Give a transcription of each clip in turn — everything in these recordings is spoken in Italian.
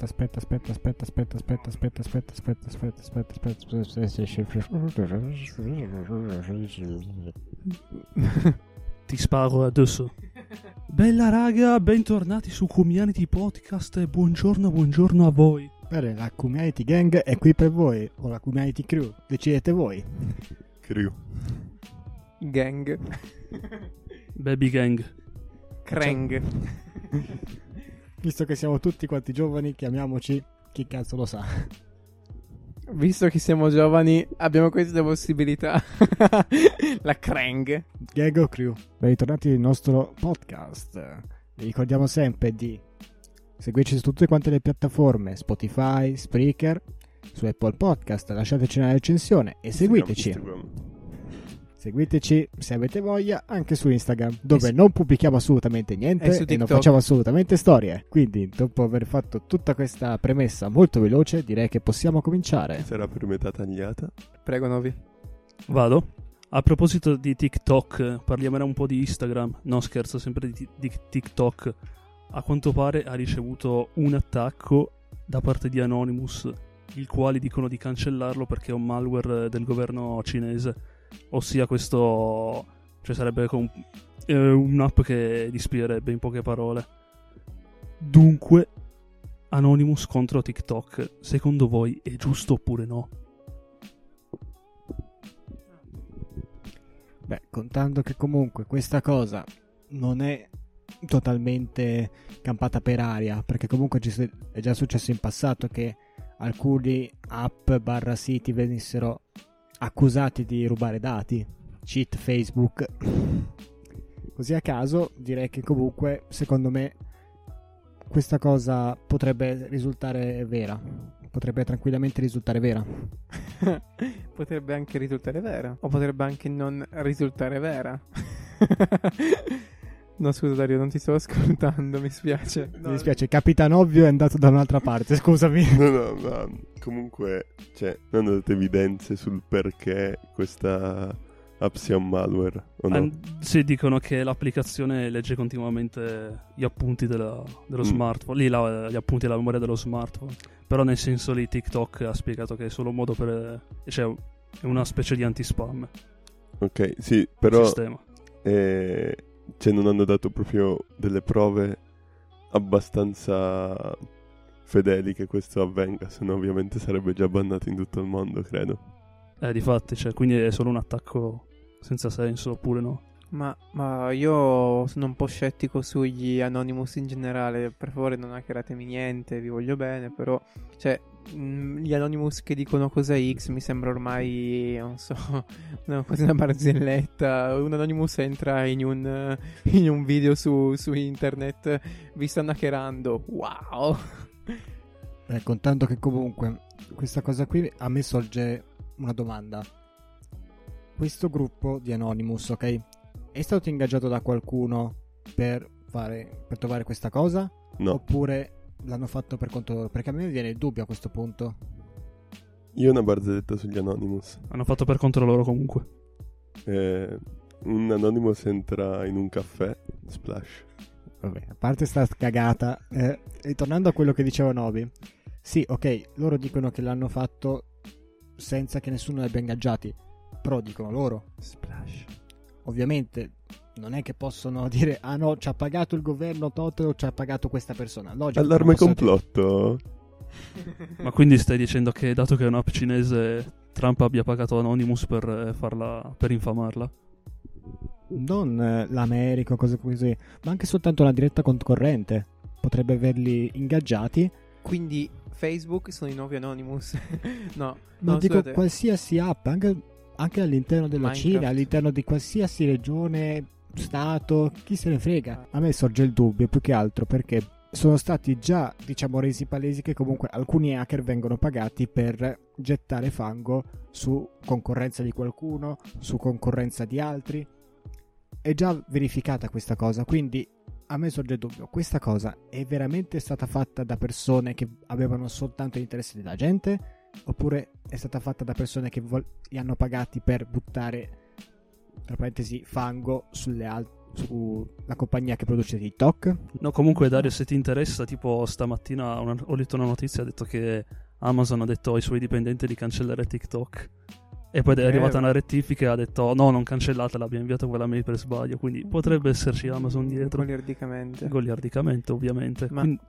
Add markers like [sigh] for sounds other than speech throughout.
Aspetta, aspetta, aspetta, aspetta, aspetta, aspetta, aspetta, aspetta, aspetta, aspetta, aspetta, Ti sparo addosso. Bella raga, bentornati su Community Podcast e buongiorno, buongiorno a voi. Bene, la Community Gang è qui per voi, o la Community Crew, decidete voi. Crew. Gang. Baby Gang. Krang. Visto che siamo tutti quanti giovani, chiamiamoci chi cazzo lo sa. [laughs] Visto che siamo giovani, abbiamo queste possibilità. [laughs] La Krang. Gang o Crew, ben ritornati nel nostro podcast. Vi ricordiamo sempre di seguirci su tutte quante le piattaforme, Spotify, Spreaker, su Apple Podcast, lasciateci una recensione e seguiteci. Instagram. Seguiteci se avete voglia anche su Instagram, dove E su- non pubblichiamo assolutamente niente e e, non facciamo assolutamente storie. Quindi, dopo aver fatto tutta questa premessa molto veloce, direi che possiamo cominciare. Sarà per metà tagliata. Prego, Novi. Vado. A proposito di TikTok, parliamo un po' di Instagram. No, scherzo, sempre di, di TikTok. A quanto pare ha ricevuto un attacco da parte di Anonymous, il quale dicono di cancellarlo perché è un malware del governo cinese. Ossia questo... cioè sarebbe com- eh, un'app che dispierebbe in poche parole. Dunque, Anonymous contro TikTok, secondo voi è giusto oppure no? Beh, contando che comunque questa cosa non è totalmente campata per aria, perché comunque è già successo in passato che alcuni app barra siti venissero accusati di rubare dati, cheat Facebook. Così a caso direi che comunque, secondo me, questa cosa potrebbe risultare vera. Potrebbe tranquillamente risultare vera. [laughs] potrebbe anche risultare vera. O potrebbe anche non risultare vera. [laughs] no, scusa, Dario, non ti sto [laughs] ascoltando. Mi spiace. No, Mi dispiace, Capitan Ovvio è andato da un'altra parte, [laughs] scusami. No, no, ma comunque, cioè, non ho dato evidenze sul perché questa app sia un malware, o no? An- sì, dicono che l'applicazione legge continuamente gli appunti della- dello Mm. smartphone, lì la- gli appunti della memoria dello smartphone. Però nel senso lì TikTok ha spiegato che è solo un modo per... cioè è una specie di anti-spam Ok, sì, il però sistema. eh, cioè, non hanno dato proprio delle prove abbastanza fedeli che questo avvenga, se no ovviamente sarebbe già bannato in tutto il mondo, credo. Eh, difatti, cioè, quindi è solo un attacco senza senso oppure no. Ma, ma io sono un po' scettico sugli Anonymous in generale. Per favore, non hackeratemi niente, vi voglio bene. Però, cioè, gli Anonymous che dicono cosa X mi sembra ormai, non so, [laughs] una, quasi una barzelletta. Un Anonymous entra in un, [laughs] in un video su, su internet, vi stanno hackerando. Wow! [laughs] Beh, contando che comunque questa cosa qui a me sorge una domanda. Questo gruppo di Anonymous, ok? È stato ingaggiato da qualcuno per fare per trovare questa cosa? No, Oppure l'hanno fatto per conto loro? Perché a me viene il dubbio a questo punto. io una barzelletta sugli Anonymous. Hanno fatto per conto loro comunque. Eh, un Anonymous entra in un caffè, splash. Vabbè, a parte sta cagata, eh, ritornando a quello che diceva Nobi. Sì, ok, loro dicono che l'hanno fatto senza che nessuno li abbia ingaggiati. Però dicono loro. Splash. ovviamente non è che possono [laughs] dire ah no ci ha pagato il governo Totoro ci ha pagato questa persona Logico, Allarme complotto? [laughs] Ma quindi stai dicendo che dato che è un'app cinese, Trump abbia pagato Anonymous per eh, farla, per infamarla? non eh, l'America o cose così ma anche soltanto una diretta concorrente potrebbe averli ingaggiati Quindi Facebook sono i nuovi Anonymous. [laughs] no, ma no, dico scusate. qualsiasi app anche, anche all'interno della Minecraft. Cina all'interno di qualsiasi regione stato chi se ne frega. A me sorge il dubbio più che altro perché sono stati già diciamo resi palesi che comunque alcuni hacker vengono pagati per gettare fango su concorrenza di qualcuno su concorrenza di altri. È già verificata questa cosa quindi a me sorge il dubbio questa cosa è veramente stata fatta da persone che avevano soltanto l'interesse della gente? Oppure è stata fatta da persone che vol- li hanno pagati per buttare tra parentesi fango sulle al- sulla compagnia che produce TikTok. No, comunque Dario, se ti interessa, tipo stamattina una- ho letto una notizia, ha detto che Amazon ha detto ai suoi dipendenti di cancellare TikTok. E poi è arrivata una rettifica e ha detto no, non cancellatela, abbiamo inviato quella mail per sbaglio. Quindi potrebbe esserci Amazon dietro. Goliardicamente. Goliardicamente, ovviamente. Ma- Quindi-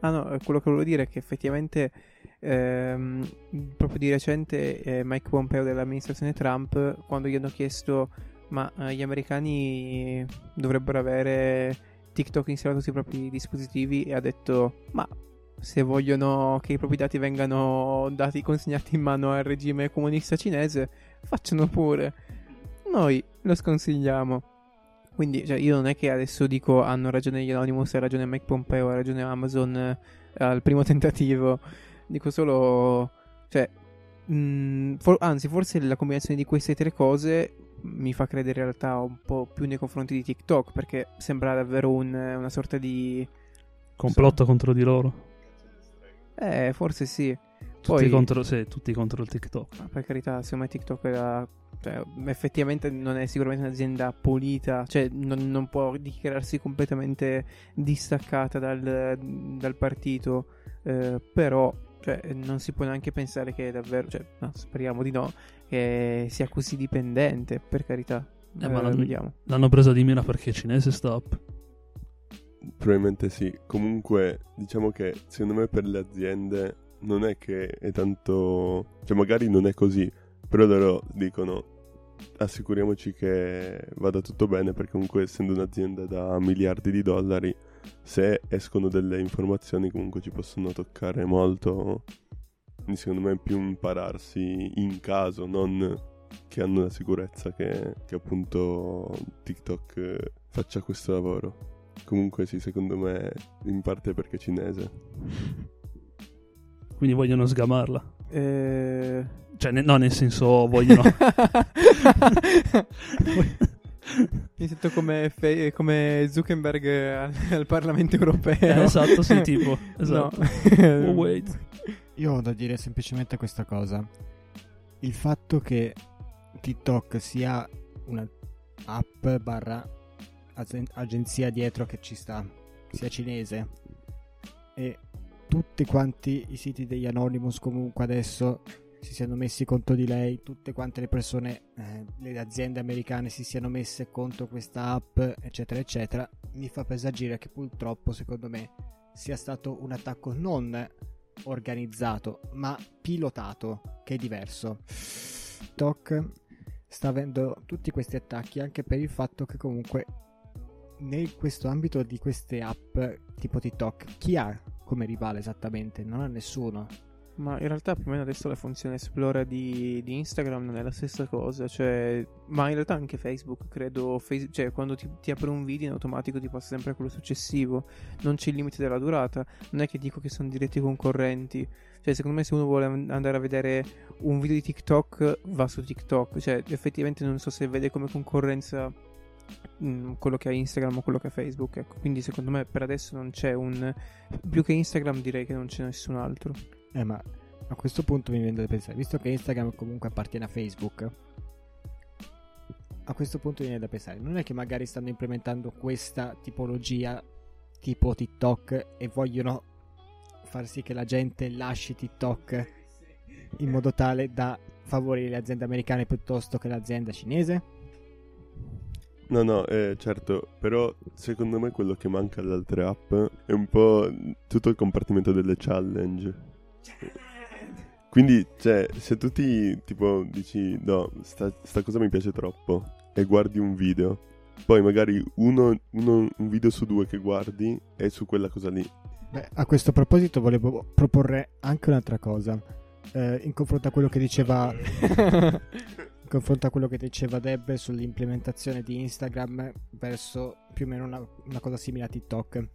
Ah no, eh, quello che volevo dire è che effettivamente ehm, proprio di recente eh, Mike Pompeo dell'amministrazione Trump, quando gli hanno chiesto ma eh, gli americani dovrebbero avere TikTok installato sui propri dispositivi e ha detto ma se vogliono che i propri dati vengano dati consegnati in mano al regime comunista cinese, facciano pure. Noi lo sconsigliamo. Quindi, cioè, io non è che adesso dico hanno ragione gli Anonymous, ha ragione Mike Pompeo, ha ragione Amazon eh, al primo [laughs] tentativo. Dico solo, cioè, mh, for- anzi, forse la combinazione di queste tre cose mi fa credere in realtà un po' più nei confronti di TikTok, perché sembra davvero un- una sorta di... complotto contro di loro. Eh, forse sì. Tutti, Poi- contro, sì, tutti contro il TikTok. Per carità, secondo me TikTok era, cioè, effettivamente non è sicuramente un'azienda pulita, cioè non, non può dichiararsi completamente distaccata dal, dal partito, eh, però cioè, non si può neanche pensare che davvero, cioè, no, speriamo di no, che sia così dipendente, per carità. Eh, ma Eh, l'hanno- vediamo. L'hanno presa di mira perché è cinese sta app. Probabilmente sì. Comunque, diciamo che secondo me per le aziende non è che è tanto. cioè, magari non è così. Però loro dicono. Assicuriamoci che vada tutto bene perché comunque essendo un'azienda da miliardi di dollari se escono delle informazioni comunque ci possono toccare molto quindi secondo me è più impararsi in caso non che hanno la sicurezza che, che appunto TikTok faccia questo lavoro Comunque sì, secondo me in parte perché è cinese. Quindi vogliono sgamarla. Eh... Cioè, ne- no, nel senso vogliono... [laughs] Mi sento come, Fe- come Zuckerberg al, al Parlamento europeo. Eh, esatto, sì, tipo, [laughs] esatto. No. [laughs] Oh, wait. Io ho da dire semplicemente questa cosa. Il fatto che TikTok sia una app barra agenzia dietro che ci sta, sia cinese, e tutti quanti i siti degli Anonymous comunque adesso si siano messi contro di lei, tutte quante le persone, eh, le aziende americane si siano messe contro questa app, eccetera, eccetera, mi fa presagire che purtroppo, secondo me, sia stato un attacco non organizzato, ma pilotato, che è diverso. TikTok sta avendo tutti questi attacchi anche per il fatto che comunque in questo ambito di queste app tipo TikTok, chi ha come rivale esattamente? Non ha nessuno. Ma in realtà più o meno adesso la funzione Explorer di, di Instagram non è la stessa cosa, cioè, ma in realtà anche Facebook, credo, Face- cioè quando ti, ti apre un video in automatico ti passa sempre a quello successivo, non c'è il limite della durata, non è che dico che sono diretti concorrenti, cioè secondo me se uno vuole an- andare a vedere un video di TikTok va su TikTok, cioè effettivamente non so se vede come concorrenza mm, quello che ha Instagram o quello che ha Facebook, ecco, quindi secondo me per adesso non c'è un... più che Instagram direi che non c'è nessun altro. Eh, ma a questo punto mi viene da pensare, visto che Instagram comunque appartiene a Facebook, a questo punto mi viene da pensare, non è che magari stanno implementando questa tipologia tipo TikTok e vogliono far sì che la gente lasci TikTok in modo tale da favorire le aziende americane piuttosto che l'azienda cinese? No, no, eh, certo, però secondo me quello che manca alle app è un po' tutto il compartimento delle challenge. Quindi, cioè, se tu ti, tipo, dici, no, sta, sta cosa mi piace troppo, e guardi un video, poi magari uno, uno- un video su due che guardi è su quella cosa lì. Beh, a questo proposito volevo proporre anche un'altra cosa. Eh, in confronto a quello che diceva [laughs] in confronto a quello che diceva Deb sull'implementazione di Instagram verso più o meno una, una cosa simile a TikTok.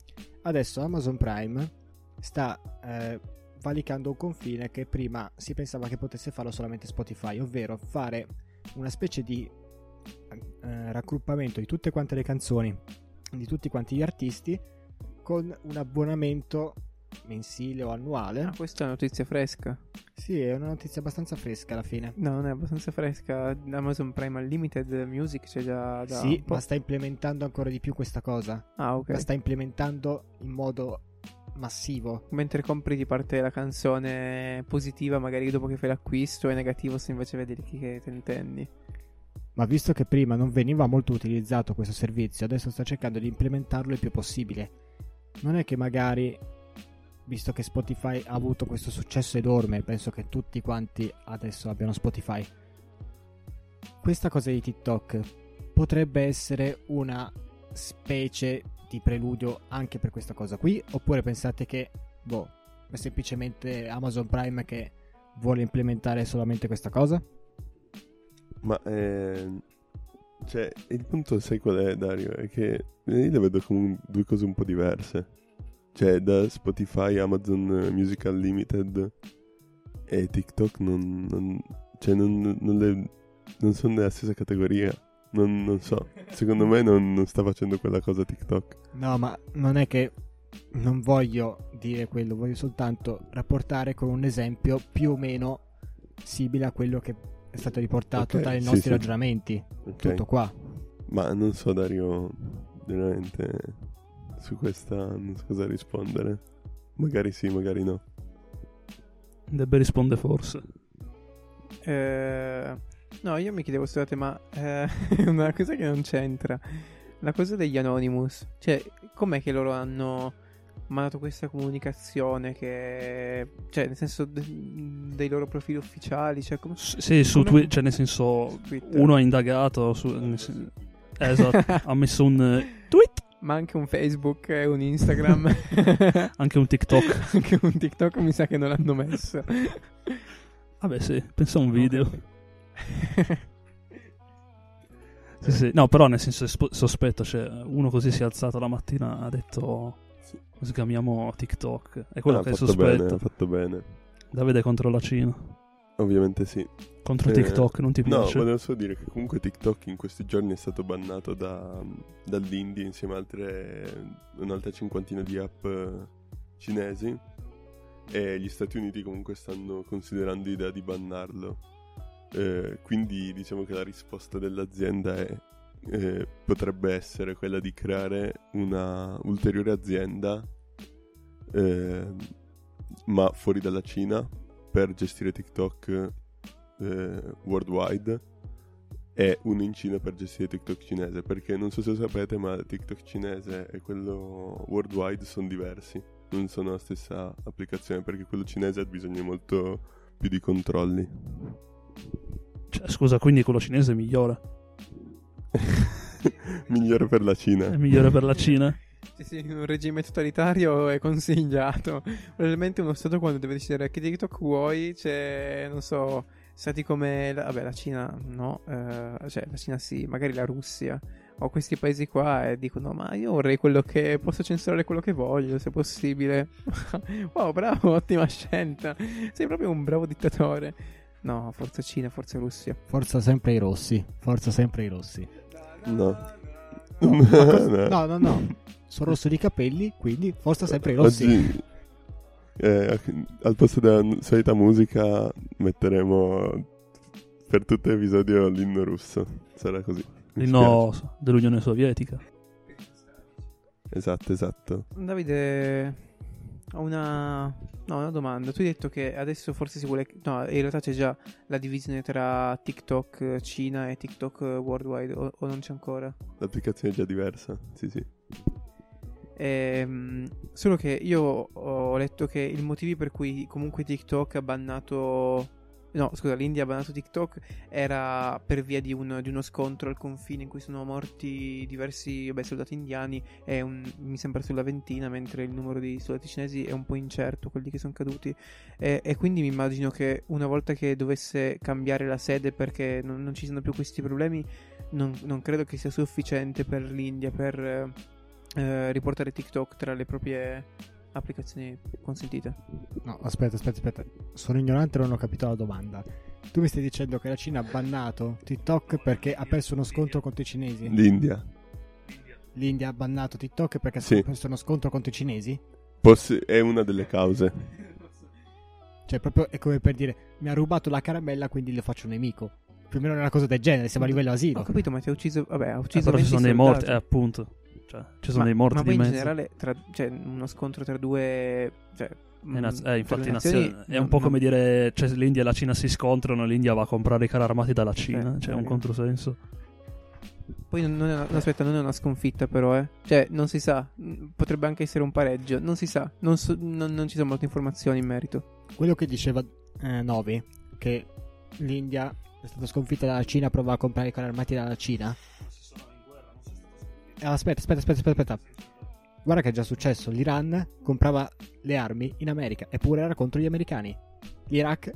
Adesso Amazon Prime sta eh, valicando un confine che prima si pensava che potesse farlo solamente Spotify, ovvero fare una specie di eh, raggruppamento di tutte quante le canzoni di tutti quanti gli artisti con un abbonamento mensile o annuale. Ah, questa è una notizia fresca. Sì, è una notizia abbastanza fresca alla fine. No, non è abbastanza fresca. Amazon Prime Unlimited Music c'è già da sì, ma sta implementando ancora di più questa cosa. Ah, ok. La sta implementando in modo massivo. Mentre compri ti parte la canzone positiva, magari dopo che fai l'acquisto, e negativo se invece vedi che te intendi. Ma visto che prima non veniva molto utilizzato questo servizio, adesso sta cercando di implementarlo il più possibile. Non è che magari, visto che Spotify ha avuto questo successo enorme, penso che tutti quanti adesso abbiano Spotify. Questa cosa di TikTok potrebbe essere una specie di preludio anche per questa cosa qui? Oppure pensate che, boh, è semplicemente Amazon Prime che vuole implementare solamente questa cosa? Ma eh, cioè, il punto sai qual è, Dario? È che io le vedo come due cose un po' diverse. Cioè, da Spotify, Amazon Music Unlimited e TikTok non, non, cioè non, non, le, non sono nella stessa categoria. Non, non, so, secondo me non, non, sta facendo quella cosa TikTok. No, ma non è che non voglio dire quello, voglio soltanto rapportare con un esempio più o meno simile a quello che è stato riportato okay, dai sì, nostri sì. ragionamenti. Okay. Tutto qua. Ma non so, Dario, veramente su questa non so cosa rispondere. Magari sì, magari no. Debbe rispondere forse. Eh, no, io mi chiedevo, scusate, ma eh, [laughs] una cosa che non c'entra. La cosa degli Anonymous. Cioè, com'è che loro hanno mandato questa comunicazione che... Cioè, nel senso de- dei loro profili ufficiali, cioè come... S- sì, su Twitter, cioè nel senso, uno ha indagato, su, nel sen- eh, esatto, [laughs] ha messo un eh, tweet, Ma anche un Facebook e un Instagram. [laughs] anche un TikTok. anche un TikTok mi sa che non l'hanno messo. Vabbè sì, pensa a un video. Ok. Sì, sì. No, però nel senso sospetto, cioè uno così si è alzato la mattina ha detto sgamiamo TikTok. È quello Ah, che è bene, sospetto. ha fatto bene. Davide contro la Cina. Ovviamente sì. Contro Eh, TikTok, non ti No, piace? volevo solo dire che comunque TikTok in questi giorni è stato bannato da, dall'India insieme a altre, un'altra cinquantina di app eh, cinesi e gli Stati Uniti comunque stanno considerando l'idea di bannarlo. Eh, quindi diciamo che la risposta dell'azienda è, eh, potrebbe essere quella di creare una ulteriore azienda eh, ma fuori dalla Cina per gestire TikTok eh, worldwide e uno in Cina per gestire TikTok cinese perché non so se lo sapete ma TikTok cinese e quello worldwide sono diversi non sono la stessa applicazione perché quello cinese ha bisogno molto più di controlli Cioè, scusa, quindi quello cinese è migliore. [laughs] migliore per la Cina È migliore per la Cina? Sì, sì, un regime totalitario è consigliato. Probabilmente uno stato quando deve decidere che TikTok vuoi, c'è, non so, stati come, la, vabbè, la Cina no, eh, cioè la Cina sì, magari la Russia o questi paesi qua e dicono ma io vorrei quello che, posso censurare quello che voglio se possibile. [laughs] wow, bravo, ottima scelta. Sei proprio un bravo dittatore. No, forza Cina, forza Russia. Forza sempre i rossi. Forza sempre i rossi. no No, [laughs] ma cos- No. no, no, no. Sono rosso di capelli, quindi forza sempre i rossi. Oggi, eh, al posto della solita musica metteremo per tutto l'episodio l'inno russo. Sarà così. L'inno dell'Unione Sovietica. Esatto, esatto. Davide, ho una, no, una domanda. Tu hai detto che adesso forse si vuole. No, in realtà c'è già la divisione tra TikTok Cina e TikTok eh, worldwide, o, o non c'è ancora? L'applicazione è già diversa. Sì, sì. Ehm, solo che io ho letto che i motivi per cui comunque TikTok ha bannato. No, scusa, l'India ha bannato TikTok era per via di, un- di uno scontro al confine in cui sono morti diversi vabbè, soldati indiani e un- mi sembra sulla ventina, mentre il numero di soldati cinesi è un po' incerto, quelli che sono caduti. E, e quindi mi immagino che una volta che dovesse cambiare la sede perché non, non ci sono più questi problemi, non, non credo che sia sufficiente per l'India per eh, riportare TikTok tra le proprie applicazioni consentite. No, aspetta, aspetta, aspetta. Sono ignorante e non ho capito la domanda. Tu mi stai dicendo che la Cina ha bannato TikTok perché ha perso uno scontro contro i cinesi? L'India. L'India ha bannato TikTok perché Sì. ha perso uno scontro contro i cinesi? Poss- è una delle cause. Cioè, proprio è come per dire, mi ha rubato la caramella, quindi le faccio nemico. Più o meno è una cosa del genere, siamo a livello asilo. Ho capito, ma ti ha ucciso. Vabbè, ha Eh, ucciso. però ci 20 sono dei morti, eh, appunto. Cioè, ci sono ma, dei morti ma di poi in mezzo. generale, tra, cioè, uno scontro tra due. Cioè, Eh, naz- mm, eh, infatti nazioni- nazioni è un po' come dire cioè, l'India e la Cina si scontrano, l'India va a comprare i carri armati dalla Cina, Eh, cioè è un controsenso. Poi non, non è una, aspetta, non è una sconfitta, però, eh. Cioè, non si sa. Mm, Potrebbe anche essere un pareggio. Non si sa. Non, so- non- non ci sono molte informazioni in merito. Quello che diceva eh, Novi, che l'India è stata sconfitta dalla Cina, prova a comprare i carri armati dalla Cina. Eh, Aspetta, aspetta, aspetta, aspetta, aspetta. Guarda che è già successo. L'Iran comprava le armi in America, eppure era contro gli americani. L'Iraq,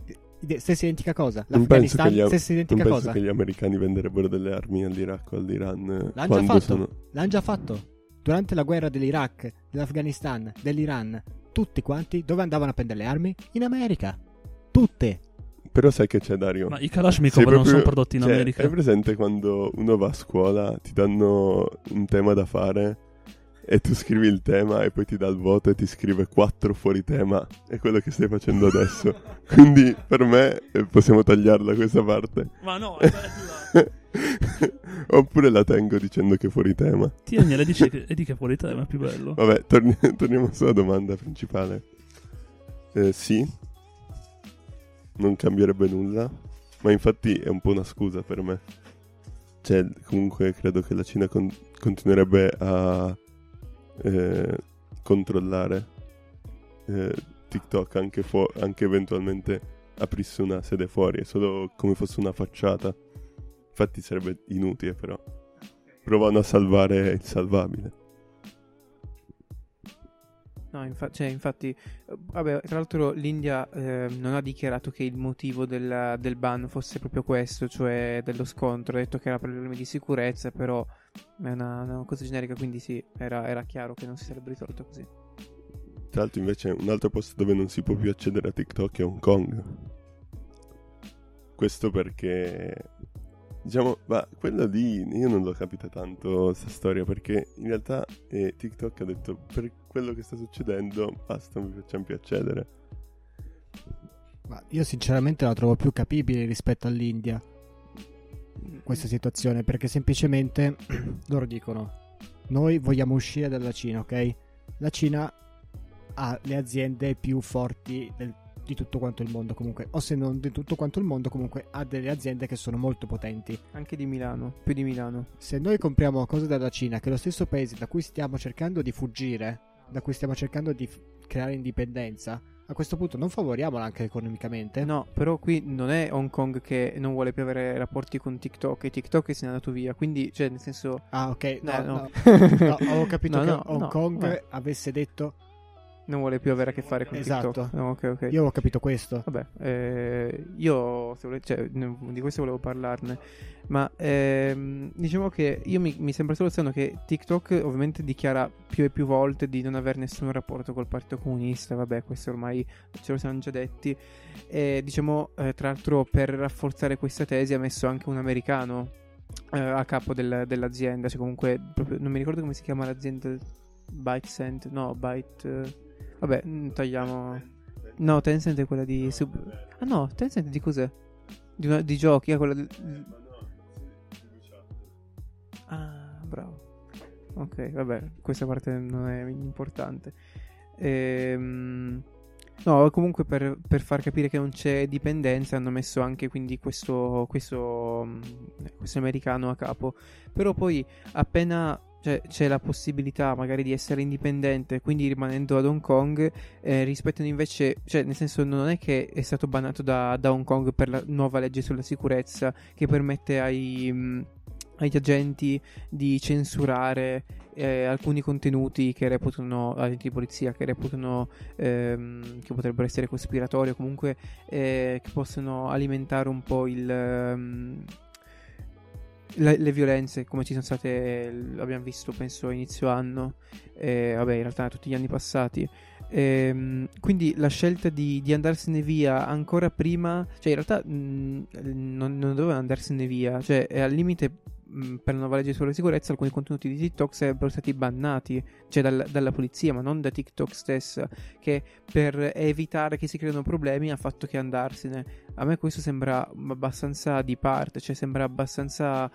stessa identica cosa. Non penso L'Afghanistan, gli, stessa non identica penso cosa. che gli americani venderebbero delle armi all'Iraq o all'Iran eh, L'hanno già fatto. sono... L'hanno già fatto. Durante la guerra dell'Iraq, dell'Afghanistan, dell'Iran, tutti quanti dove andavano a prendere le armi? In America. Tutte. Però sai che c'è Dario? Ma i Kalashnikov Sei non proprio- sono prodotti in cioè, America. Hai presente quando uno va a scuola, ti danno un tema da fare e tu scrivi il tema e poi ti dà il voto e ti scrive quattro fuori tema. È quello che stai facendo adesso. [laughs] Quindi per me eh, possiamo tagliarla questa parte. Ma no, è bella. [laughs] Oppure la tengo dicendo che è fuori tema. Tienila dici che, e di che fuori te, ma è più bello. Vabbè, torni- [laughs] torniamo sulla domanda principale. Eh, sì, non cambierebbe nulla, ma infatti è un po' una scusa per me. Cioè, comunque credo che la Cina con- continuerebbe a eh, controllare eh, TikTok anche, fu- anche eventualmente aprisse una sede fuori, è solo come fosse una facciata. Infatti sarebbe inutile però. Provano a salvare il salvabile. No, infa- cioè, infatti, vabbè, tra l'altro l'India eh, non ha dichiarato che il motivo del, del ban fosse proprio questo, cioè dello scontro, ha detto che era per problemi di sicurezza, però è una, una cosa generica, quindi sì, era, era chiaro che non si sarebbe risolto così. Tra l'altro invece un altro posto dove non si può più accedere a TikTok è Hong Kong. Questo perché diciamo, ma quello lì io non l'ho capita tanto questa storia perché in realtà eh, TikTok ha detto per quello che sta succedendo basta, non vi facciamo più accedere. Ma io sinceramente la trovo più capibile rispetto all'India questa situazione perché semplicemente [clears throat] loro dicono noi vogliamo uscire dalla Cina, ok? La Cina ha le aziende più forti del- di tutto quanto il mondo comunque, o se non di tutto quanto il mondo comunque ha delle aziende che sono molto potenti. Anche di Milano, più di Milano. Se noi compriamo cose dalla Cina, che è lo stesso paese da cui stiamo cercando di fuggire, da cui stiamo cercando di f- creare indipendenza, a questo punto non favoriamola anche economicamente? No, però qui non è Hong Kong che non vuole più avere rapporti con TikTok e TikTok se n'è andato via, quindi, cioè, nel senso... Ah, ok. No, no. no. No, avevo capito [laughs] che Hong Kong avesse detto. Non vuole più avere a che fare con Esatto. TikTok. No, ok, ok. Io avevo capito questo. Vabbè, eh, io vole- cioè, di questo volevo parlarne, ma ehm, diciamo che io mi, mi sembra solo strano che TikTok ovviamente dichiara più e più volte di non avere nessun rapporto col Partito Comunista, vabbè, questo ormai ce lo siamo già detti, e diciamo eh, tra l'altro per rafforzare questa tesi ha messo anche un americano eh, a capo del- dell'azienda, cioè comunque proprio, non mi ricordo come si chiama l'azienda, ByteSend, no, Byte... eh, Vabbè, mm, tagliamo... No, Tencent è quella di... Sub... Ah no, Tencent di cos'è? Di, una- di giochi, ah, quella del... Ah, bravo. Ok, vabbè, questa parte non è importante. Ehm... No, comunque per, per far capire che non c'è dipendenza hanno messo anche quindi questo, questo, mm, questo americano a capo. Però poi appena cioè, c'è la possibilità magari di essere indipendente, quindi rimanendo ad Hong Kong, eh, rispettano invece, cioè nel senso non è che è stato banato da, da Hong Kong per la nuova legge sulla sicurezza che permette ai, mh, agli agenti di censurare eh, alcuni contenuti che reputano, agenti di polizia che reputano ehm, che potrebbero essere cospiratori o comunque eh, che possono alimentare un po' il... ehm, le, le violenze come ci sono state l'abbiamo visto penso inizio anno eh, vabbè in realtà tutti gli anni passati. Ehm, quindi la scelta di, di andarsene via ancora prima, cioè in realtà mh, non, non doveva andarsene via, cioè al limite per la nuova legge sulla sicurezza alcuni contenuti di TikTok sarebbero stati bannati, cioè dal- dalla polizia, ma non da TikTok stessa, che per evitare che si creino problemi ha fatto che andarsene. A me questo sembra abbastanza di parte, cioè sembra abbastanza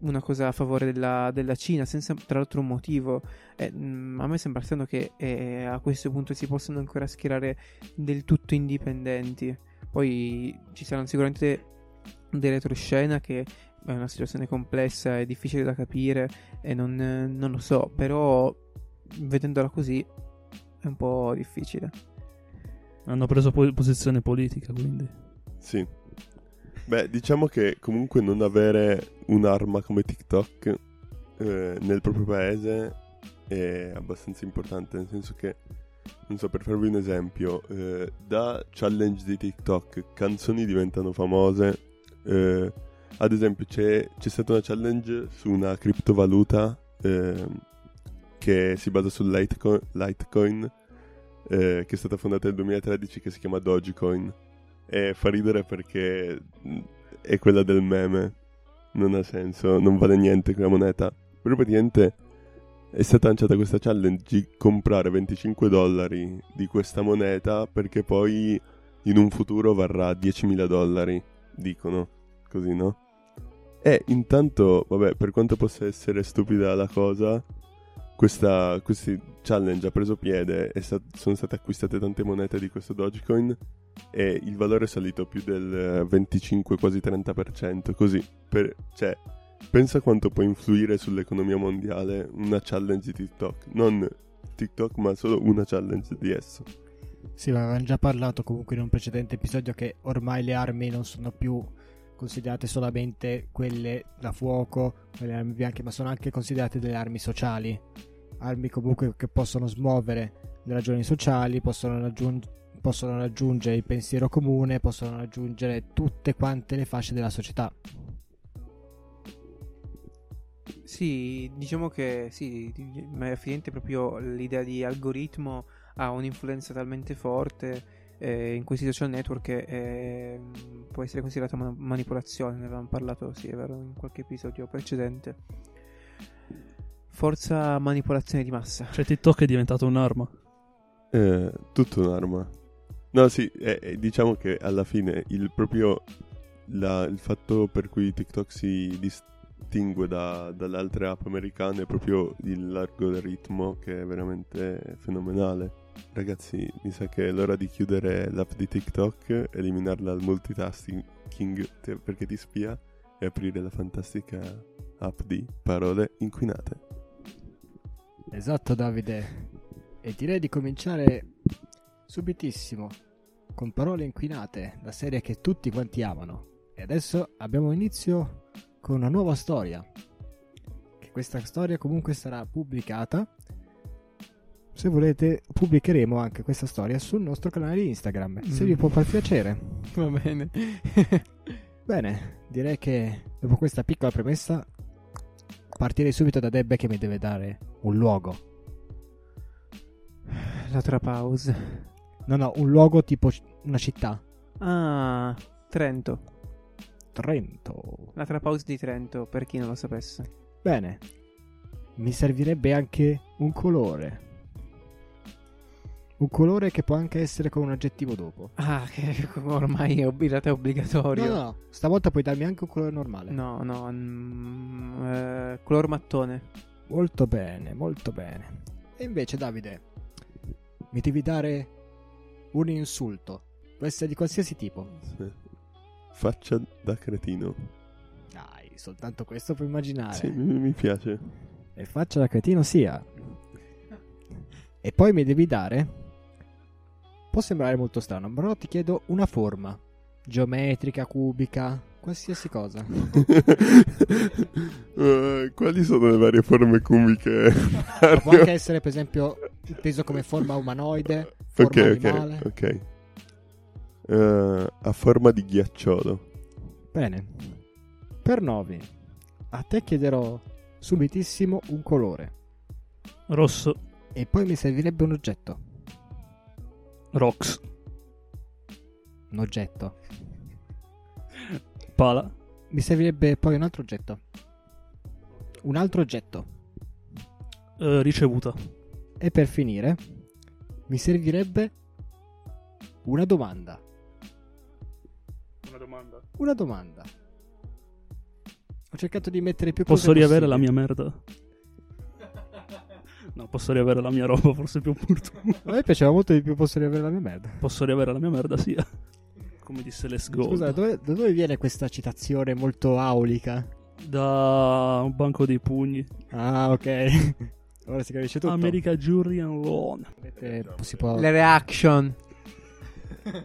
una cosa a favore della, della Cina, senza tra l'altro un motivo. Eh, a me sembra strano che eh, a questo punto si possano ancora schierare del tutto indipendenti. Poi ci saranno sicuramente dei retroscena che è una situazione complessa, è difficile da capire e non, non lo so, però vedendola così è un po' difficile. Hanno preso po- posizione politica, quindi. Sì. Beh, diciamo che comunque non avere un'arma come TikTok eh, nel proprio paese è abbastanza importante, nel senso che, non so, per farvi un esempio, eh, da challenge di TikTok canzoni diventano famose. eh, ad esempio c'è, c'è stata una challenge su una criptovaluta eh, che si basa sul Litecoin, Litecoin eh, che è stata fondata nel 2013 che si chiama Dogecoin. E fa ridere perché mh, è quella del meme. Non ha senso, non vale niente quella moneta. Però praticamente è stata lanciata questa challenge di comprare 25 dollari di questa moneta perché poi in un futuro varrà 10.000 dollari, dicono. Così, no? E intanto, vabbè, per quanto possa essere stupida la cosa, questa questi challenge ha preso piede e sta- sono state acquistate tante monete di questo Dogecoin e il valore è salito più del eh, 25, quasi 30%. Così, per, cioè, pensa quanto può influire sull'economia mondiale una challenge di TikTok. Non TikTok, ma solo una challenge di esso. Sì, ma avevamo già parlato comunque in un precedente episodio che ormai le armi non sono più considerate solamente quelle da fuoco, quelle armi bianche, ma sono anche considerate delle armi sociali. Armi comunque che possono smuovere le ragioni sociali, possono, raggiung- possono raggiungere il pensiero comune, possono raggiungere tutte quante le fasce della società. Sì, diciamo che sì, ma è proprio l'idea di algoritmo ha un'influenza talmente forte eh, in questi social network che eh, può essere considerata man- manipolazione, ne avevamo parlato, sì, è vero, in qualche episodio precedente. Forza manipolazione di massa. Cioè, TikTok è diventato un'arma. Eh, tutto un'arma. No, sì, eh, eh, diciamo che alla fine il proprio la- il fatto per cui TikTok si distingue da- dalle altre app americane è proprio il l'algoritmo che è veramente fenomenale. Ragazzi, mi sa che è l'ora di chiudere l'app di TikTok, eliminarla al multitasking perché ti spia e aprire la fantastica app di parole inquinate. Esatto, Davide. E direi di cominciare subitissimo con parole inquinate, la serie che tutti quanti amano. E adesso abbiamo inizio con una nuova storia. Che questa storia comunque sarà pubblicata. Se volete, pubblicheremo anche questa storia sul nostro canale Instagram. Se Mm. vi può far piacere. Va bene. [laughs] Bene, direi che dopo questa piccola premessa partirei subito da Debbe che mi deve dare un luogo. La trapause. No, no, un luogo tipo una città. Ah, Trento. Trento. La trapause di Trento, per chi non lo sapesse. Bene. Mi servirebbe anche un colore. Un colore che può anche essere con un aggettivo dopo. Ah, che ormai è ob- è obbligatorio. No, no, no. Stavolta puoi darmi anche un colore normale. No, no, mm, eh, color mattone. Molto bene, molto bene. E invece, Davide, mi devi dare un insulto. Può essere di qualsiasi tipo. Faccia da cretino. Dai, soltanto questo puoi immaginare. Sì, mi, mi piace. E faccia da cretino sia. E poi mi devi dare. Può sembrare molto strano, però ti chiedo una forma. Geometrica, cubica, qualsiasi cosa. [laughs] Eh, quali sono le varie forme cubiche? [laughs] Può anche essere, per esempio, inteso come forma umanoide, forma ok, animale. ok, ok. Eh, a forma di ghiacciolo. Bene. Per Novi, a te chiederò subitissimo un colore. Rosso, E poi mi servirebbe un oggetto. Rox, Un oggetto. Pala, Mi servirebbe poi un altro oggetto. Un altro oggetto. Eh, ricevuta. E per finire, mi servirebbe una domanda. Una domanda. Una domanda. Ho cercato di mettere più Posso cose riavere la possibili. mia merda? No, posso riavere la mia roba, forse più opportuno. A me piaceva molto di più posso riavere la mia merda. Posso riavere la mia merda, sì. Come disse Les Gold. Scusa, dove, da dove viene questa citazione molto aulica? Da un banco dei pugni. Ah, ok. [laughs] Ora si capisce tutto. America Jury and Loan. Si può... Le reaction.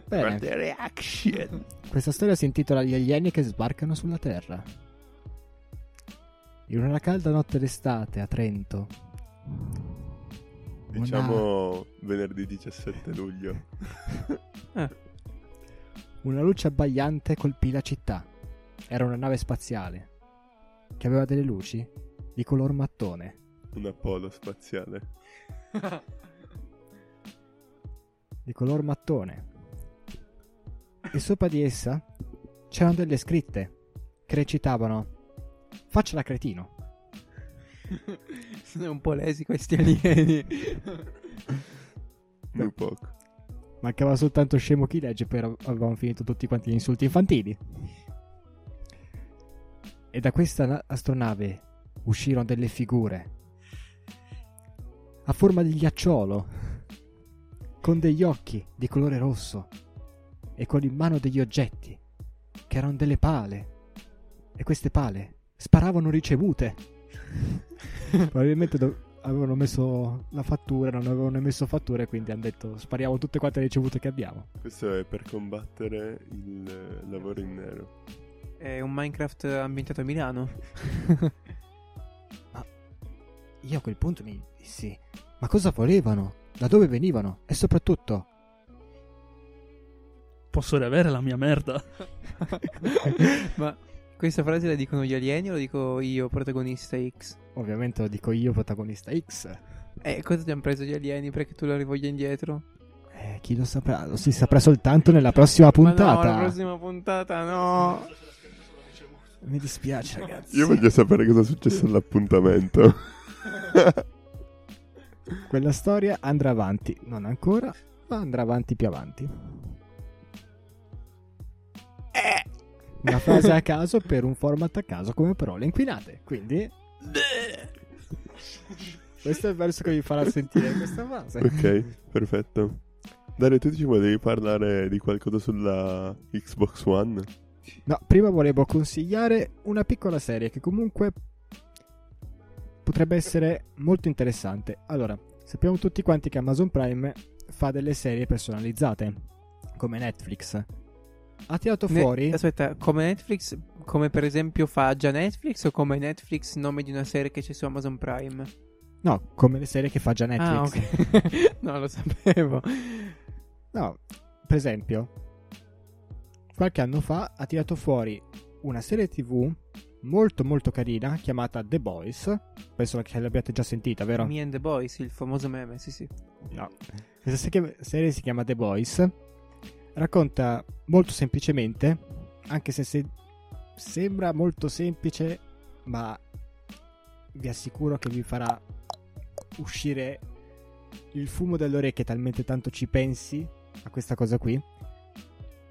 Bene, [laughs] The reaction. questa storia si intitola Gli alieni che sbarcano sulla Terra. In una calda notte d'estate a Trento. Diciamo venerdì 17 luglio. [laughs] Una luce abbagliante colpì la città. Era una nave spaziale che aveva delle luci di color mattone. Un Apollo spaziale. Di color mattone. E sopra di essa c'erano delle scritte che recitavano Faccia da cretino. Sono un po' lesi questi alieni. Muy poco. Mancava soltanto scemo chi legge, poi avevamo finito tutti quanti gli insulti infantili. E da questa na- astronave uscirono delle figure a forma di ghiacciolo, con degli occhi di colore rosso e con in mano degli oggetti che erano delle pale. E queste pale sparavano ricevute. Probabilmente do- avevano messo la fattura, non avevano messo fatture, quindi hanno detto spariamo tutte quante le ricevute che abbiamo. Questo è per combattere il lavoro in nero. È un Minecraft ambientato a Milano. [laughs] Io a quel punto mi dissi, ma cosa volevano? Da dove venivano? E soprattutto, Posso riavere la mia merda? [laughs] [laughs] Ma questa frase la dicono gli alieni o la dico io, protagonista X? ovviamente lo dico io, protagonista X. Eh, cosa ti hanno preso gli alieni perché tu la rivoglia indietro? Eh, chi lo saprà? Lo si saprà soltanto nella prossima Ma no, puntata. la prossima puntata no. Mi dispiace, ragazzi. Io voglio sapere cosa è successo all'appuntamento. [laughs] Quella storia andrà avanti, non ancora, ma andrà avanti più avanti. Una frase a caso per un format a caso come parole inquinate. Quindi, questo è il verso che vi farà sentire questa frase. ok, perfetto. Dario, tu ci volevi parlare di qualcosa sulla Xbox One? No, prima volevo consigliare una piccola serie che comunque potrebbe essere molto interessante. Allora, sappiamo tutti quanti che Amazon Prime fa delle serie personalizzate, come Netflix. Ha tirato Ne- fuori... Aspetta, come Netflix, come per esempio fa già Netflix o come Netflix nome di una serie che c'è su Amazon Prime? No, come le serie che fa già Netflix. Ah, ok. [laughs] no, lo sapevo. No, per esempio, qualche anno fa ha tirato fuori una serie TV molto molto carina chiamata The Boys. Penso che l'abbiate già sentita, vero? Me and the Boys, il famoso meme, sì sì. No. Questa se- serie si chiama The Boys. Racconta molto semplicemente, anche se se- sembra molto semplice, ma vi assicuro che vi farà uscire il fumo dalle orecchie talmente tanto ci pensi a questa cosa qui.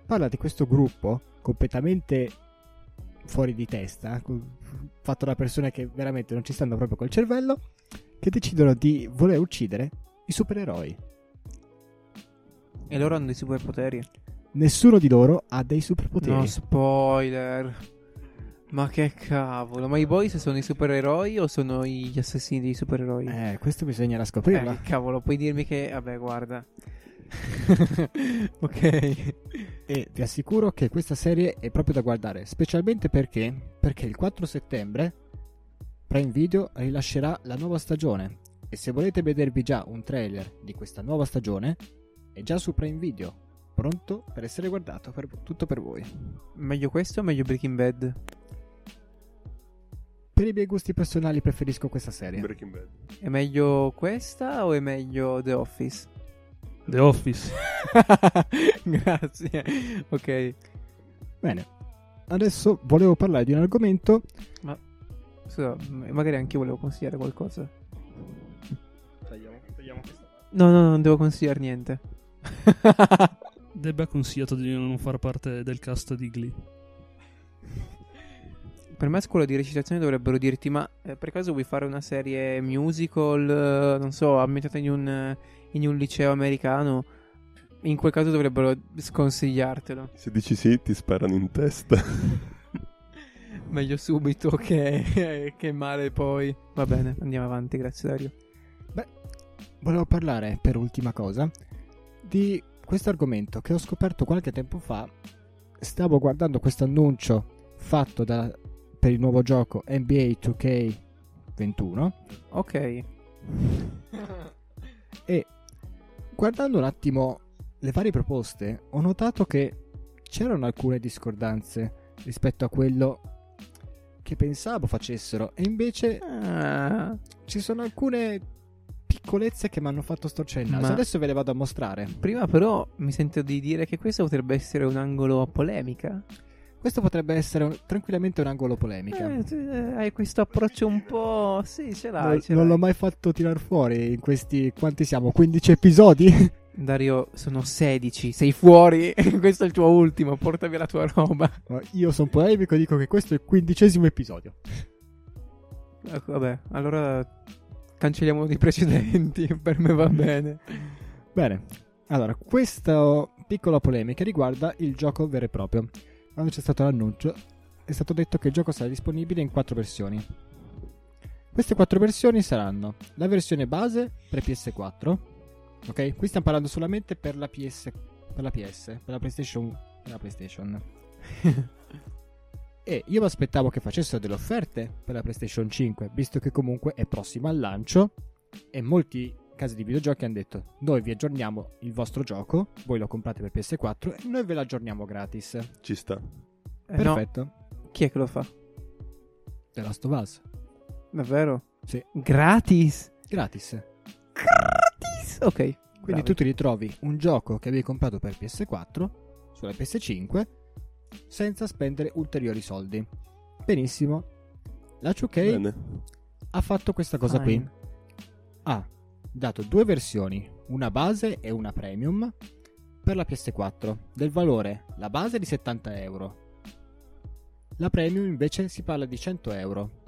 Parla di questo gruppo completamente fuori di testa, fatto da persone che veramente non ci stanno proprio col cervello, che decidono di voler uccidere i supereroi. E loro hanno dei superpoteri. Nessuno di loro ha dei superpoteri. No, spoiler. Ma che cavolo, ma i boys sono i supereroi o sono gli assassini dei supereroi? Eh, questo bisognerà scoprirlo. Eh, cavolo, puoi dirmi che... Vabbè, guarda. [laughs] ok. E vi assicuro che questa serie è proprio da guardare, specialmente perché, perché il 4 settembre Prime Video rilascerà la nuova stagione. E se volete vedervi già un trailer di questa nuova stagione, è già su Prime Video, pronto per essere guardato, per- tutto per voi. Meglio questo o meglio Breaking Bad? Per i miei gusti personali preferisco questa serie. Breaking Bad. È meglio questa o è meglio The Office? The Office. [laughs] Grazie. Ok. Bene, adesso volevo parlare di un argomento so, m- magari anche io volevo consigliare qualcosa. Tagliamo, tagliamo questa. No, no, non devo consigliare niente. [laughs] Debbe ha consigliato di non far parte del cast di Glee. Per me a scuola di recitazione dovrebbero dirti, ma eh, per caso vuoi fare una serie musical, eh, non so, ambientata in un, eh, in un liceo americano? In quel caso dovrebbero sconsigliartelo. Se dici sì, ti sparano in testa. [laughs] Meglio subito che, [laughs] che male poi. Va bene, andiamo avanti, grazie Dario. Volevo parlare per ultima cosa di questo argomento che ho scoperto qualche tempo fa. Stavo guardando questo annuncio fatto da- per il nuovo gioco NBA 2K21 Ok. [laughs] e guardando un attimo le varie proposte ho notato che c'erano alcune discordanze rispetto a quello che pensavo facessero e invece Ah, ci sono alcune piccolezze che mi hanno fatto storcere il naso. Ma- Adesso ve le vado a mostrare. prima però mi sento di dire che questo potrebbe essere un angolo polemica. Questo potrebbe essere un- tranquillamente un angolo polemica. Eh, eh, hai questo approccio un po'... Sì, ce l'hai, non ce non l'hai. l'ho mai fatto tirar fuori in questi quanti siamo? 15 episodi? [laughs] Dario, sono 16, sei fuori. [laughs] questo è il tuo ultimo, porta via la tua roba. Io sono polemico e dico che questo è il quindicesimo episodio. Ecco, vabbè, allora cancelliamo uno dei precedenti, [laughs] per me va bene. Bene, allora, questa piccola polemica riguarda il gioco vero e proprio. Quando c'è stato l'annuncio, è stato detto che il gioco sarà disponibile in quattro versioni. Queste quattro versioni saranno la versione base per PS4. Ok? Qui stiamo parlando solamente per la PS. Per la PS, per la PlayStation. Per la PlayStation. [laughs] e io mi aspettavo che facessero delle offerte per la PlayStation 5, visto che comunque è prossima al lancio. E molti case di videogiochi hanno detto: Noi vi aggiorniamo il vostro gioco, voi lo comprate per PS4 e noi ve lo aggiorniamo gratis. Ci sta. Eh, no, Perfetto. chi è che lo fa? The Last of Us. Davvero? Sì. Gratis? Gratis. Gratis? Ok. Quindi bravi. tu ti ritrovi un gioco che avevi comprato per PS4 sulla PS5 senza spendere ulteriori soldi. Benissimo. La 2K Bene. ha fatto questa cosa Fine. qui. Ha dato due versioni, una base e una premium, per la PS4, del valore la base di 70 euro. La premium invece si parla di 100 euro.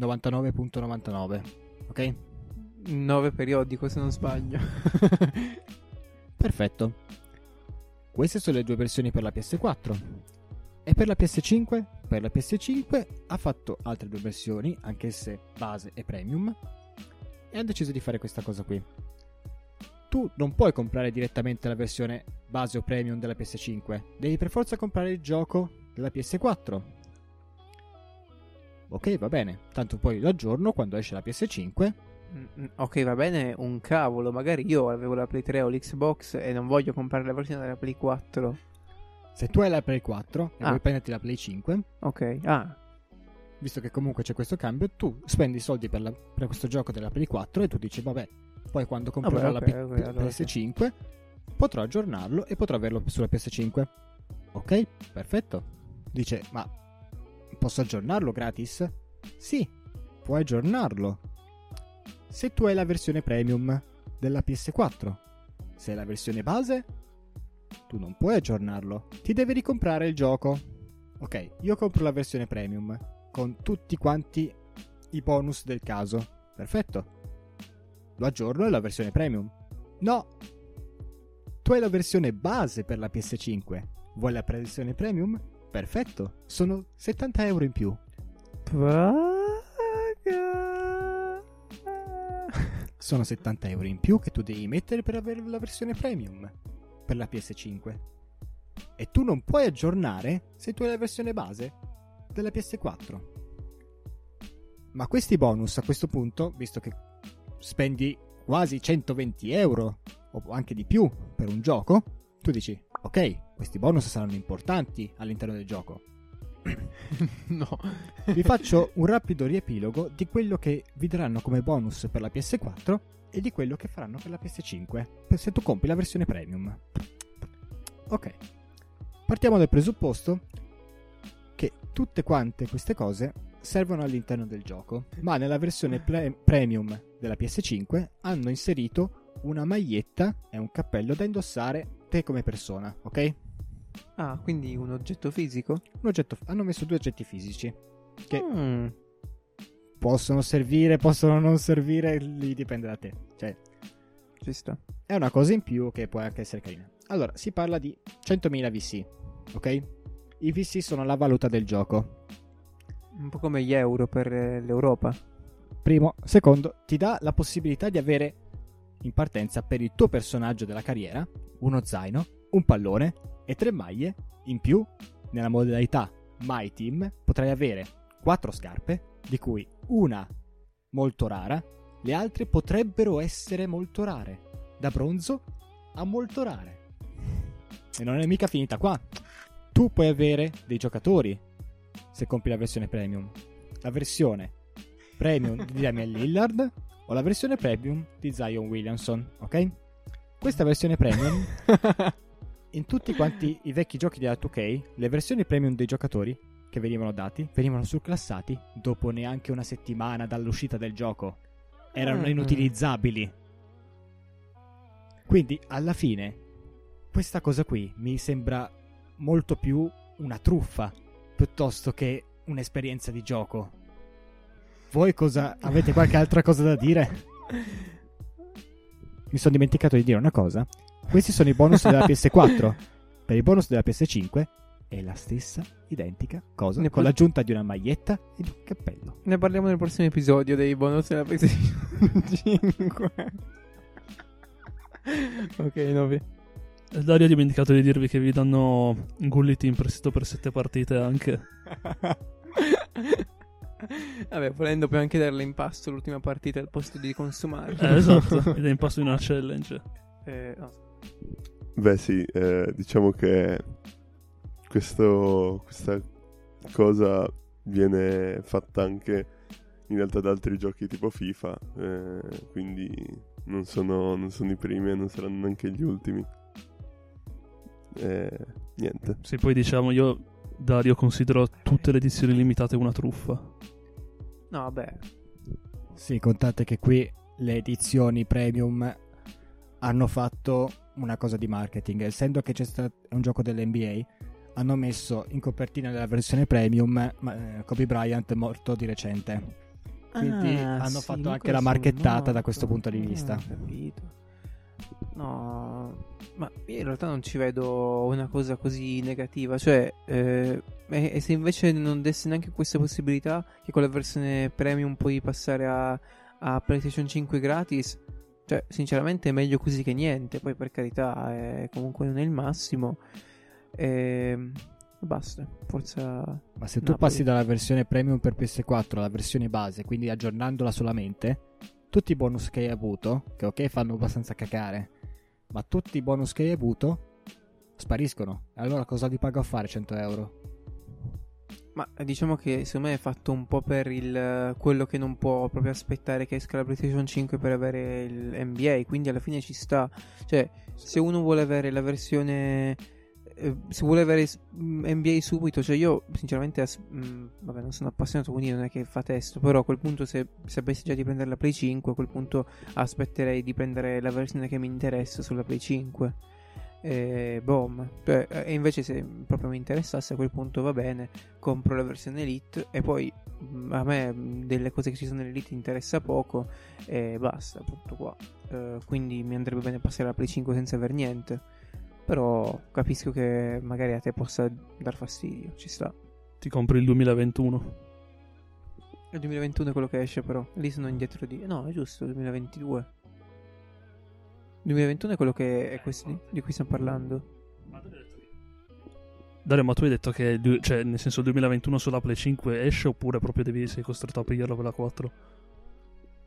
99.99. Ok? 9 periodico se non sbaglio. [laughs] Perfetto. Queste sono le due versioni per la PS4. E per la PS5? Per la PS5 ha fatto altre due versioni, anch'esse base e premium, e ha deciso di fare questa cosa qui. Tu non puoi comprare direttamente la versione base o premium della PS5, devi per forza comprare il gioco della PS4. Ok, va bene, tanto poi lo aggiorno quando esce la PS5 Mm, ok, va bene, un cavolo. Magari io avevo la Play 3 o l'Xbox e non voglio comprare la versione della Play 4. Se tu hai la Play 4 e Ah. vuoi prenderti la Play 5, Ok, ah, visto che comunque c'è questo cambio, tu spendi i soldi per, la- per questo gioco della Play 4 e tu dici, vabbè, poi quando comprerò Vabbè, la ok, P- ok, allora sì. PS5 potrò aggiornarlo e potrò averlo sulla PS5. Ok, perfetto. Dice, ma posso aggiornarlo gratis? Sì, puoi aggiornarlo. Se tu hai la versione premium della PS4, se hai la versione base, tu non puoi aggiornarlo. Ti devi ricomprare il gioco. Ok, io compro la versione premium con tutti quanti i bonus del caso. Perfetto. Lo aggiorno e la versione premium. No. Tu hai la versione base per la PS5. Vuoi la versione premium? Perfetto. Sono 70 euro in più. paga. Sono 70 euro in più che tu devi mettere per avere la versione premium per la PS5. E tu non puoi aggiornare se tu hai la versione base della PS4. Ma questi bonus a questo punto, visto che spendi quasi 120 euro o anche di più per un gioco, tu dici, ok, questi bonus saranno importanti all'interno del gioco. No. Vi faccio un rapido riepilogo di quello che vi daranno come bonus per la PS4 e di quello che faranno per la PS5 per se tu compri la versione premium. Ok, partiamo dal presupposto che tutte quante queste cose servono all'interno del gioco, ma nella versione ple- premium della PS5 hanno inserito una maglietta e un cappello da indossare te come persona, ok? Ah, quindi un oggetto fisico? Un oggetto, hanno messo due oggetti fisici che Mm, possono servire, possono non servire, lì dipende da te. Cioè, ci sta. è una cosa in più che può anche essere carina. Allora, si parla di 100.000 VC, ok? I VC sono la valuta del gioco. Un po' come gli euro per eh, l'Europa. Primo, secondo, ti dà la possibilità di avere in partenza per il tuo personaggio della carriera uno zaino, un pallone e tre maglie. In più, nella modalità My Team, potrai avere quattro scarpe, di cui una molto rara, le altre potrebbero essere molto rare, da bronzo a molto rare. E non è mica finita qua. Tu puoi avere dei giocatori se compri la versione premium. La versione premium di Damian Lillard o la versione premium di Zion Williamson, ok? Questa versione premium [laughs] in tutti quanti i vecchi giochi della 2K, le versioni premium dei giocatori che venivano dati venivano surclassati dopo neanche una settimana dall'uscita del gioco. Erano Mm. inutilizzabili. Quindi, alla fine, questa cosa qui mi sembra molto più una truffa piuttosto che un'esperienza di gioco. Voi cosa avete qualche altra cosa da dire? [laughs] Mi sono dimenticato di dire una cosa. Questi sono i bonus della [laughs] PS4. Per i bonus della PS5 è la stessa identica cosa, Ne con puoi- l'aggiunta di una maglietta e di un cappello. Ne parliamo nel prossimo episodio dei bonus della PlayStation [laughs] 5. ok, Novi. Dario ha dimenticato di dirvi che vi danno Gulliti in prestito per sette partite anche. [laughs] Vabbè, volendo puoi anche darle in pasto l'ultima partita al posto di consumarla. Eh, esatto, ed è in passo di una challenge. Eh, no. Beh sì, eh, diciamo che questo, questa cosa viene fatta anche in realtà da altri giochi tipo FIFA, eh, quindi non sono, non sono i primi e non saranno neanche gli ultimi. Eh, niente. Sì, poi diciamo, io Dario considero tutte le edizioni limitate una truffa. No, vabbè. Sì, contate che qui le edizioni premium hanno fatto una cosa di marketing. Essendo che c'è stato un gioco dell'NBA, hanno messo in copertina della versione premium eh, Kobe Bryant morto di recente. Quindi Ah, hanno sì, fatto anche la marchettata da questo punto di vista. Ah, ho capito. No, ma io in realtà non ci vedo una cosa così negativa. Cioè, eh, e, e se invece non desse neanche questa possibilità, che con la versione premium puoi passare a, a PlayStation 5 gratis, cioè, sinceramente è meglio così che niente. Poi, per carità, è- comunque non è il massimo. E basta. Forza. Ma se tu Napoli. passi dalla versione premium per PS4 alla versione base, quindi aggiornandola solamente, tutti i bonus che hai avuto, che ok fanno abbastanza cacare, ma tutti i bonus che hai avuto spariscono. Allora cosa li pago a fare 100 euro? Ma eh, diciamo che secondo me è fatto un po' per il quello che non può proprio aspettare che esca la PlayStation 5 per avere il NBA, quindi alla fine ci sta. Cioè, se uno vuole avere la versione eh, se vuole avere mh, NBA subito, cioè io sinceramente mh, vabbè, non sono appassionato, quindi non è che fa testo, però a quel punto se sapessi già di prendere la Play 5, a quel punto aspetterei di prendere la versione che mi interessa sulla Play 5. E boom. Cioè, e invece se proprio mi interessasse a quel punto va bene, compro la versione Elite e poi mh, a me mh, delle cose che ci sono nell'Elite interessa poco e basta, tutto qua. Eh, quindi mi andrebbe bene passare alla Play 5 senza aver niente. Però capisco che magari a te possa dar fastidio, ci sta. Ti compri il 2021. Il 2021 è quello che esce però, lì sono indietro di... No, è giusto, 2022. 2021 è quello che è questo di, di cui stiamo parlando. Dario, ma tu hai detto che, il cioè, nel senso, il 2021 sulla Play 5 esce oppure proprio devi, sei costretto a prenderlo per la 4?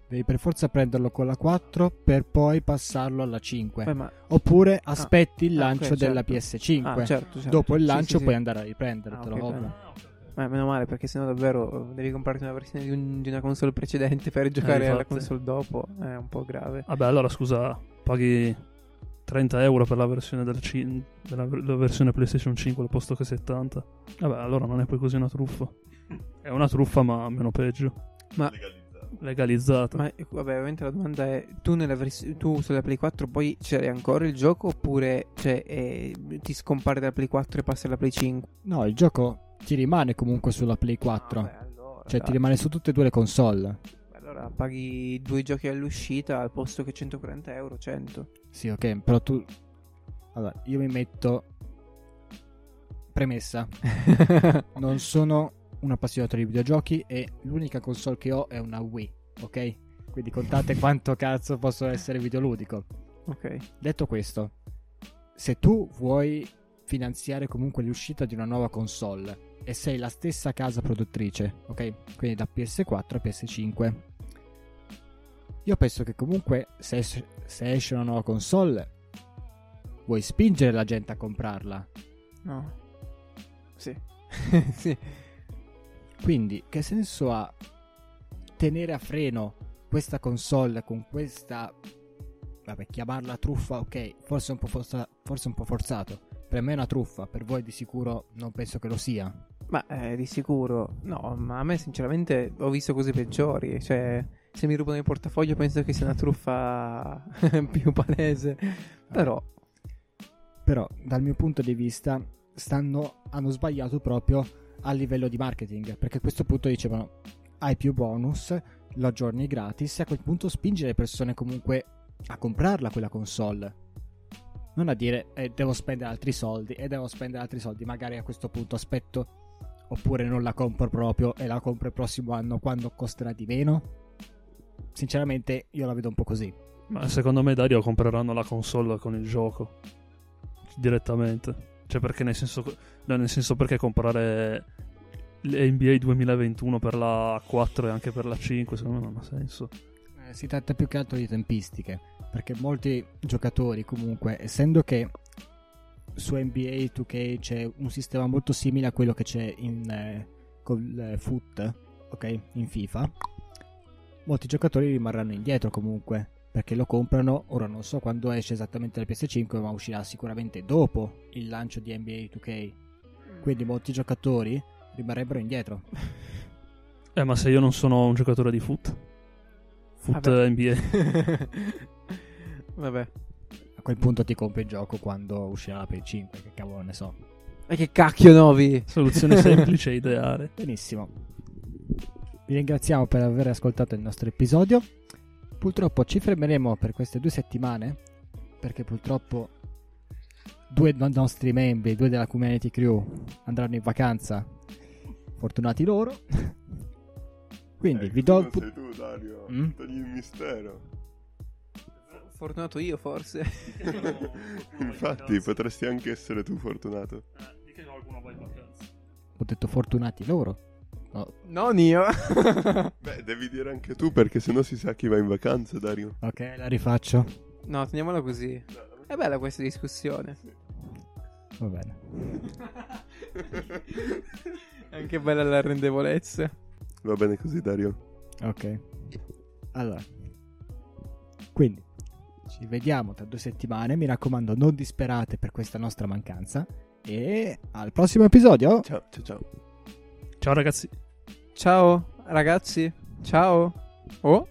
Devi per forza prenderlo con la 4 per poi passarlo alla 5. Beh, ma... Oppure aspetti il Ah, lancio ok, della certo. PS5. Ah, certo, certo. Dopo il Sì, lancio sì, sì. puoi andare a riprendertelo. Ah, ok, ovvio. bene. Ma meno male perché sennò davvero eh, devi comprarti una versione di, un- di una console precedente per giocare alla infatti. console dopo. È un po' grave. Vabbè, allora scusa, paghi 30 euro per la versione, del ci- della, la versione PlayStation 5 al posto che 70. Vabbè, allora non è poi così una truffa. È una truffa, ma meno peggio. Ma, Legalizzata. ma vabbè, ovviamente la domanda è: tu, nella vers- tu sulla Play 4 poi c'hai ancora il gioco oppure cioè, eh, ti scompare dalla Play 4 e passa alla Play 5? No, il gioco ti rimane comunque sulla Play 4. Ah, beh, allora, cioè, ti dai. rimane su tutte e due le console. Allora paghi due giochi all'uscita al posto che 140 euro, 100. Sì, ok, però tu... Allora, io mi metto... Premessa. [laughs] non sono un appassionato di videogiochi e l'unica console che ho è una Wii, ok? Quindi contate [laughs] quanto cazzo posso essere videoludico. ok. Detto questo, se tu vuoi finanziare comunque l'uscita di una nuova console e sei la stessa casa produttrice, ok? Quindi da PS4 a PS5. Io penso che comunque se esce, se esce una nuova console vuoi spingere la gente a comprarla. No. Sì. [laughs] sì. Quindi che senso ha tenere a freno questa console con questa vabbè, chiamarla truffa, ok, forse un po' forza- forse un po' forzato. Per me è una truffa, per voi di sicuro non penso che lo sia. Ma eh, di sicuro. No, ma a me sinceramente ho visto cose peggiori. Cioè, se mi rubano il portafoglio penso che sia una truffa [laughs] più palese. Però, Però dal mio punto di vista stanno, hanno sbagliato proprio a livello di marketing, perché a questo punto dicevano hai più bonus, lo aggiorni gratis e a quel punto spinge le persone comunque a comprarla quella console. Non a dire eh, devo spendere altri soldi e devo spendere altri soldi, magari a questo punto aspetto oppure non la compro proprio e la compro il prossimo anno quando costerà di meno. Sinceramente io la vedo un po' così. Ma secondo me Dario compreranno la console con il gioco direttamente. Cioè, perché nel senso, no, nel senso perché comprare l'NBA 2021 per la 4 e anche per la 5, secondo me non ha senso. Eh, si tratta più che altro di tempistiche, perché molti giocatori comunque, essendo che su NBA 2K c'è un sistema molto simile a quello che c'è in eh, col eh, foot, ok, in FIFA, molti giocatori rimarranno indietro comunque, perché lo comprano, ora non so quando esce esattamente la PS5, ma uscirà sicuramente dopo il lancio di NBA 2K. Quindi molti giocatori rimarrebbero indietro. [laughs] Eh, ma se io non sono un giocatore di foot, foot Vabbè. NBA, [laughs] vabbè. A quel punto ti compri il gioco quando uscirà la PS5, che cavolo ne so. E che cacchio novi! soluzione semplice e [laughs] ideale. Benissimo. Vi ringraziamo per aver ascoltato il nostro episodio. Purtroppo ci fermeremo per queste due settimane perché purtroppo due no- nostri membri, due della community crew andranno in vacanza. Fortunati loro. [laughs] Quindi vi do il pu- sei tu, Dario. Mm? Togli il mistero. Fortunato io, forse. [laughs] Infatti, potresti anche essere tu fortunato. di che qualcuno va in vacanza. ho detto fortunati loro. No, non io. [laughs] Beh, devi dire anche tu perché sennò si sa chi va in vacanza, Dario. ok, la rifaccio. no, teniamola così. È bella questa discussione. Va bene. È anche bella la rendevolezza. Va bene così, Dario. Ok. Allora. Quindi ci vediamo tra due settimane. Mi raccomando, non disperate per questa nostra mancanza. E al prossimo episodio. Ciao, ciao, ciao. Ciao ragazzi. Ciao, ragazzi. Ciao. Oh.